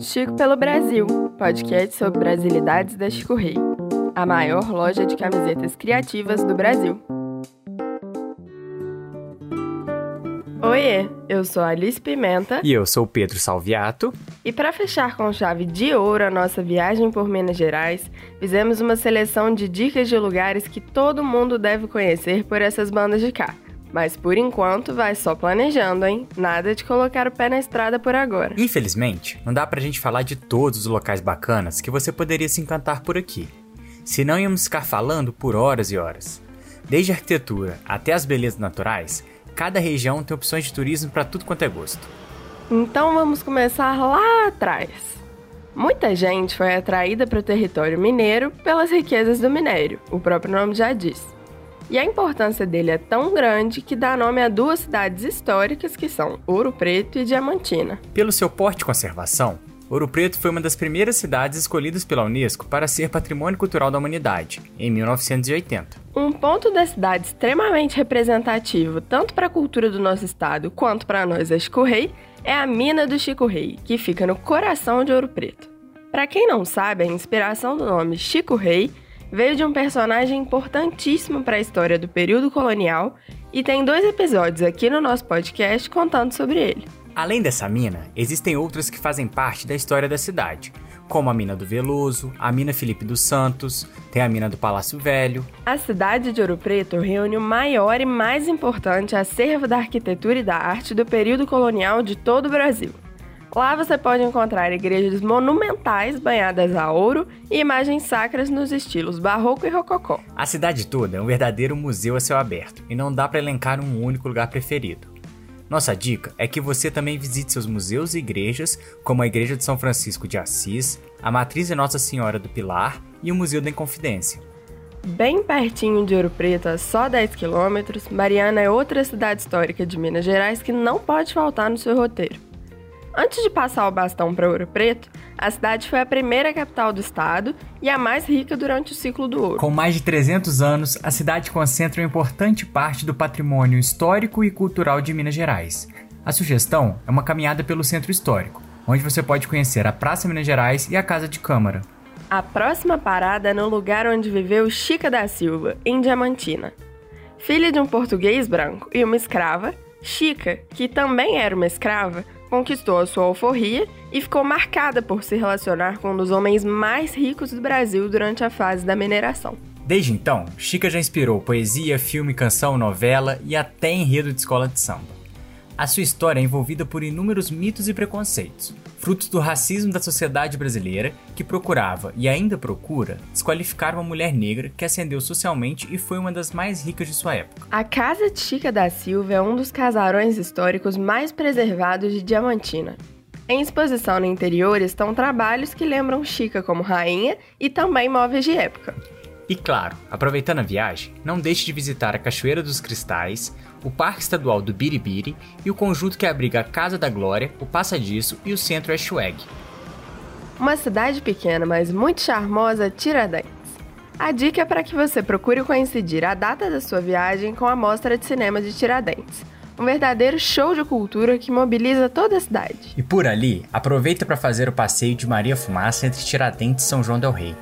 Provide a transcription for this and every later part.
Chico pelo Brasil, podcast sobre brasilidades da Chico Rei, a maior loja de camisetas criativas do Brasil. Oiê, eu sou Alice Pimenta. E eu sou Pedro Salviato. E para fechar com chave de ouro a nossa viagem por Minas Gerais, fizemos uma seleção de dicas de lugares que todo mundo deve conhecer por essas bandas de cá. Mas por enquanto vai só planejando, hein? Nada de colocar o pé na estrada por agora. Infelizmente, não dá pra gente falar de todos os locais bacanas que você poderia se encantar por aqui. Senão íamos ficar falando por horas e horas. Desde a arquitetura até as belezas naturais, cada região tem opções de turismo para tudo quanto é gosto. Então vamos começar lá atrás. Muita gente foi atraída para o território mineiro pelas riquezas do minério, o próprio nome já diz. E a importância dele é tão grande que dá nome a duas cidades históricas que são Ouro Preto e Diamantina. Pelo seu porte de conservação, Ouro Preto foi uma das primeiras cidades escolhidas pela Unesco para ser Patrimônio Cultural da Humanidade, em 1980. Um ponto da cidade extremamente representativo tanto para a cultura do nosso estado quanto para nós da Chico Rei é a Mina do Chico Rei, que fica no coração de Ouro Preto. Para quem não sabe, a inspiração do nome Chico Rei veio de um personagem importantíssimo para a história do período colonial e tem dois episódios aqui no nosso podcast contando sobre ele. Além dessa mina, existem outras que fazem parte da história da cidade, como a mina do Veloso, a mina Felipe dos Santos, tem a mina do Palácio Velho. A cidade de Ouro Preto reúne o maior e mais importante acervo da arquitetura e da arte do período colonial de todo o Brasil. Lá você pode encontrar igrejas monumentais banhadas a ouro e imagens sacras nos estilos barroco e rococó. A cidade toda é um verdadeiro museu a céu aberto e não dá para elencar um único lugar preferido. Nossa dica é que você também visite seus museus e igrejas, como a Igreja de São Francisco de Assis, a Matriz de Nossa Senhora do Pilar e o Museu da Inconfidência. Bem pertinho de Ouro Preto, a só 10 quilômetros, Mariana é outra cidade histórica de Minas Gerais que não pode faltar no seu roteiro. Antes de passar o bastão para Ouro Preto, a cidade foi a primeira capital do estado e a mais rica durante o ciclo do ouro. Com mais de 300 anos, a cidade concentra uma importante parte do patrimônio histórico e cultural de Minas Gerais. A sugestão é uma caminhada pelo centro histórico, onde você pode conhecer a Praça Minas Gerais e a Casa de Câmara. A próxima parada é no lugar onde viveu Chica da Silva, em Diamantina. Filha de um português branco e uma escrava, Chica, que também era uma escrava, conquistou a sua alforria e ficou marcada por se relacionar com um dos homens mais ricos do Brasil durante a fase da mineração. Desde então, Chica já inspirou poesia, filme, canção, novela e até enredo de escola de samba. A sua história é envolvida por inúmeros mitos e preconceitos, frutos do racismo da sociedade brasileira que procurava e ainda procura desqualificar uma mulher negra que ascendeu socialmente e foi uma das mais ricas de sua época. A Casa Chica da Silva é um dos casarões históricos mais preservados de Diamantina. Em exposição no interior estão trabalhos que lembram Chica como rainha e também móveis de época. E claro, aproveitando a viagem, não deixe de visitar a Cachoeira dos Cristais, o Parque Estadual do Biribiri e o conjunto que abriga a Casa da Glória, o Passadiço e o Centro Eschweg. Uma cidade pequena, mas muito charmosa, Tiradentes. A dica é para que você procure coincidir a data da sua viagem com a Mostra de Cinema de Tiradentes, um verdadeiro show de cultura que mobiliza toda a cidade. E por ali, aproveita para fazer o passeio de Maria Fumaça entre Tiradentes e São João del Rei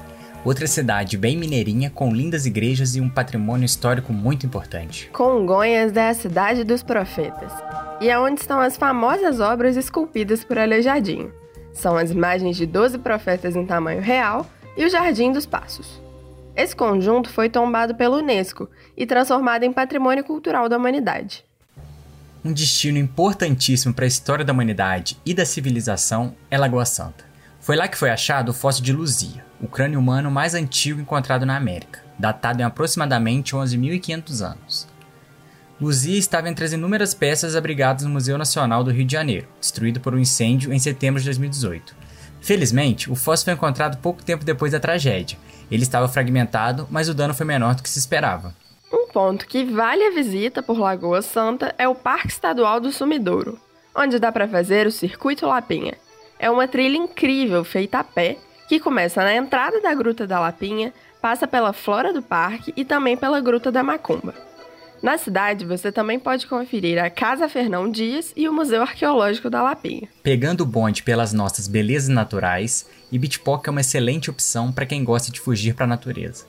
outra cidade bem mineirinha com lindas igrejas e um patrimônio histórico muito importante. Congonhas é a cidade dos profetas e é onde estão as famosas obras esculpidas por Aleijadinho. São as imagens de 12 profetas em tamanho real e o Jardim dos Passos. Esse conjunto foi tombado pela Unesco e transformado em Patrimônio Cultural da Humanidade. Um destino importantíssimo para a história da humanidade e da civilização é Lagoa Santa. Foi lá que foi achado o fóssil de Luzia, o crânio humano mais antigo encontrado na América, datado em aproximadamente 11.500 anos. Luzia estava entre as inúmeras peças abrigadas no Museu Nacional do Rio de Janeiro, destruído por um incêndio em setembro de 2018. Felizmente, o fóssil foi encontrado pouco tempo depois da tragédia. Ele estava fragmentado, mas o dano foi menor do que se esperava. Um ponto que vale a visita por Lagoa Santa é o Parque Estadual do Sumidouro, onde dá para fazer o Circuito Lapinha, é uma trilha incrível feita a pé que começa na entrada da Gruta da Lapinha, passa pela flora do parque e também pela Gruta da Macumba. Na cidade, você também pode conferir a Casa Fernão Dias e o Museu Arqueológico da Lapinha. Pegando o bonde pelas nossas belezas naturais, Ibitipoca é uma excelente opção para quem gosta de fugir para a natureza.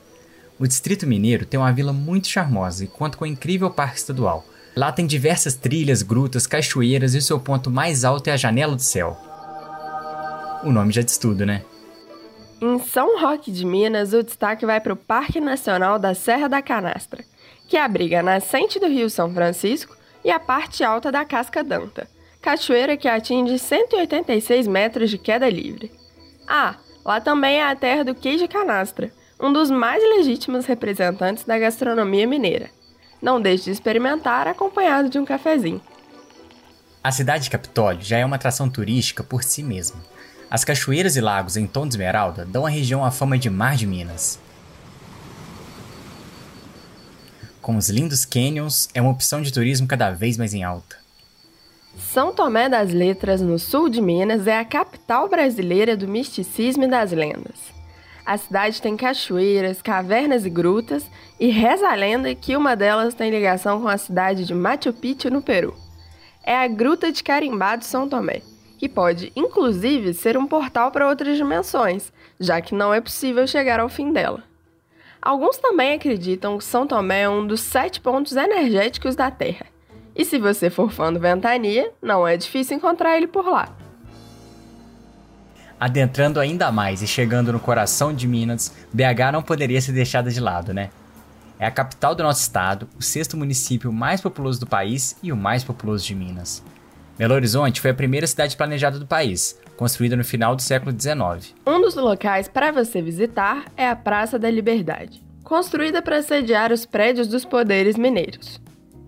O Distrito Mineiro tem uma vila muito charmosa e conta com um incrível parque estadual. Lá tem diversas trilhas, grutas, cachoeiras e o seu ponto mais alto é a Janela do Céu. O nome já diz tudo, né? Em São Roque de Minas, o destaque vai para o Parque Nacional da Serra da Canastra, que abriga a nascente do Rio São Francisco e a parte alta da Casca Danta, cachoeira que atinge 186 metros de queda livre. Ah, lá também é a terra do queijo canastra, um dos mais legítimos representantes da gastronomia mineira. Não deixe de experimentar acompanhado de um cafezinho. A cidade de Capitólio já é uma atração turística por si mesma. As cachoeiras e lagos em tom de esmeralda dão à região a fama de Mar de Minas. Com os lindos canyons, é uma opção de turismo cada vez mais em alta. São Tomé das Letras, no sul de Minas, é a capital brasileira do misticismo e das lendas. A cidade tem cachoeiras, cavernas e grutas, e reza a lenda que uma delas tem ligação com a cidade de Machu Picchu, no Peru. É a Gruta de Carimbá de São Tomé, que pode, inclusive, ser um portal para outras dimensões, já que não é possível chegar ao fim dela. Alguns também acreditam que São Tomé é um dos sete pontos energéticos da Terra. E se você for fã do Ventania, não é difícil encontrar ele por lá. Adentrando ainda mais e chegando no coração de Minas, BH não poderia ser deixada de lado, né? É a capital do nosso estado, o sexto município mais populoso do país e o mais populoso de Minas. Belo Horizonte foi a primeira cidade planejada do país, construída no final do século XIX. Um dos locais para você visitar é a Praça da Liberdade, construída para sediar os prédios dos poderes mineiros.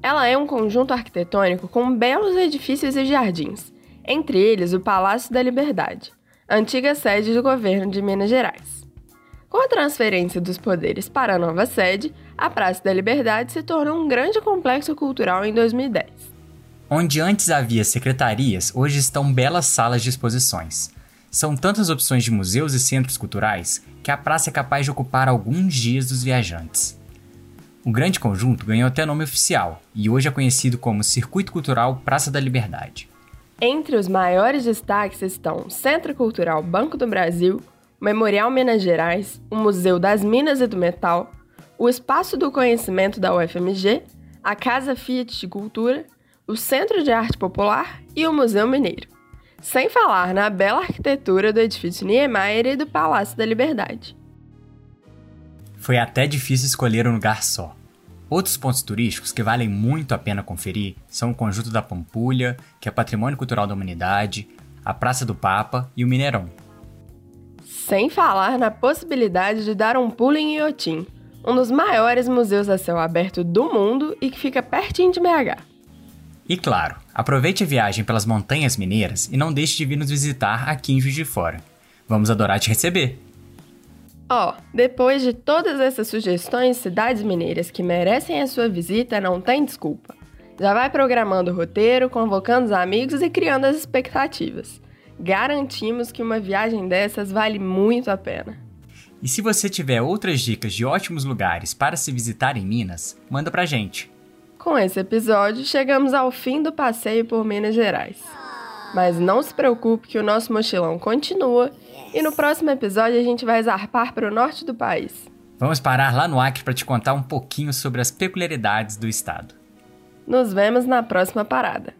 Ela é um conjunto arquitetônico com belos edifícios e jardins, entre eles o Palácio da Liberdade, antiga sede do governo de Minas Gerais. Com a transferência dos poderes para a nova sede, a Praça da Liberdade se tornou um grande complexo cultural em 2010. Onde antes havia secretarias, hoje estão belas salas de exposições. São tantas opções de museus e centros culturais que a praça é capaz de ocupar alguns dias dos viajantes. O grande conjunto ganhou até nome oficial e hoje é conhecido como Circuito Cultural Praça da Liberdade. Entre os maiores destaques estão o Centro Cultural Banco do Brasil, o Memorial Minas Gerais, o Museu das Minas e do Metal, o Espaço do Conhecimento da UFMG, a Casa Fiat de Cultura, o Centro de Arte Popular e o Museu Mineiro. Sem falar na bela arquitetura do edifício Niemeyer e do Palácio da Liberdade. Foi até difícil escolher um lugar só. Outros pontos turísticos que valem muito a pena conferir são o Conjunto da Pampulha, que é Patrimônio Cultural da Humanidade, a Praça do Papa e o Mineirão. Sem falar na possibilidade de dar um pulo em Iotim, um dos maiores museus a céu aberto do mundo e que fica pertinho de BH. E claro, aproveite a viagem pelas montanhas mineiras e não deixe de vir nos visitar aqui em Juiz de Fora. Vamos adorar te receber! Ó, oh, depois de todas essas sugestões, cidades mineiras que merecem a sua visita não tem desculpa. Já vai programando o roteiro, convocando os amigos e criando as expectativas. Garantimos que uma viagem dessas vale muito a pena. E se você tiver outras dicas de ótimos lugares para se visitar em Minas, manda pra gente. Com esse episódio, chegamos ao fim do passeio por Minas Gerais. Mas não se preocupe que o nosso mochilão continua e no próximo episódio a gente vai zarpar para o norte do país. Vamos parar lá no Acre para te contar um pouquinho sobre as peculiaridades do estado. Nos vemos na próxima parada.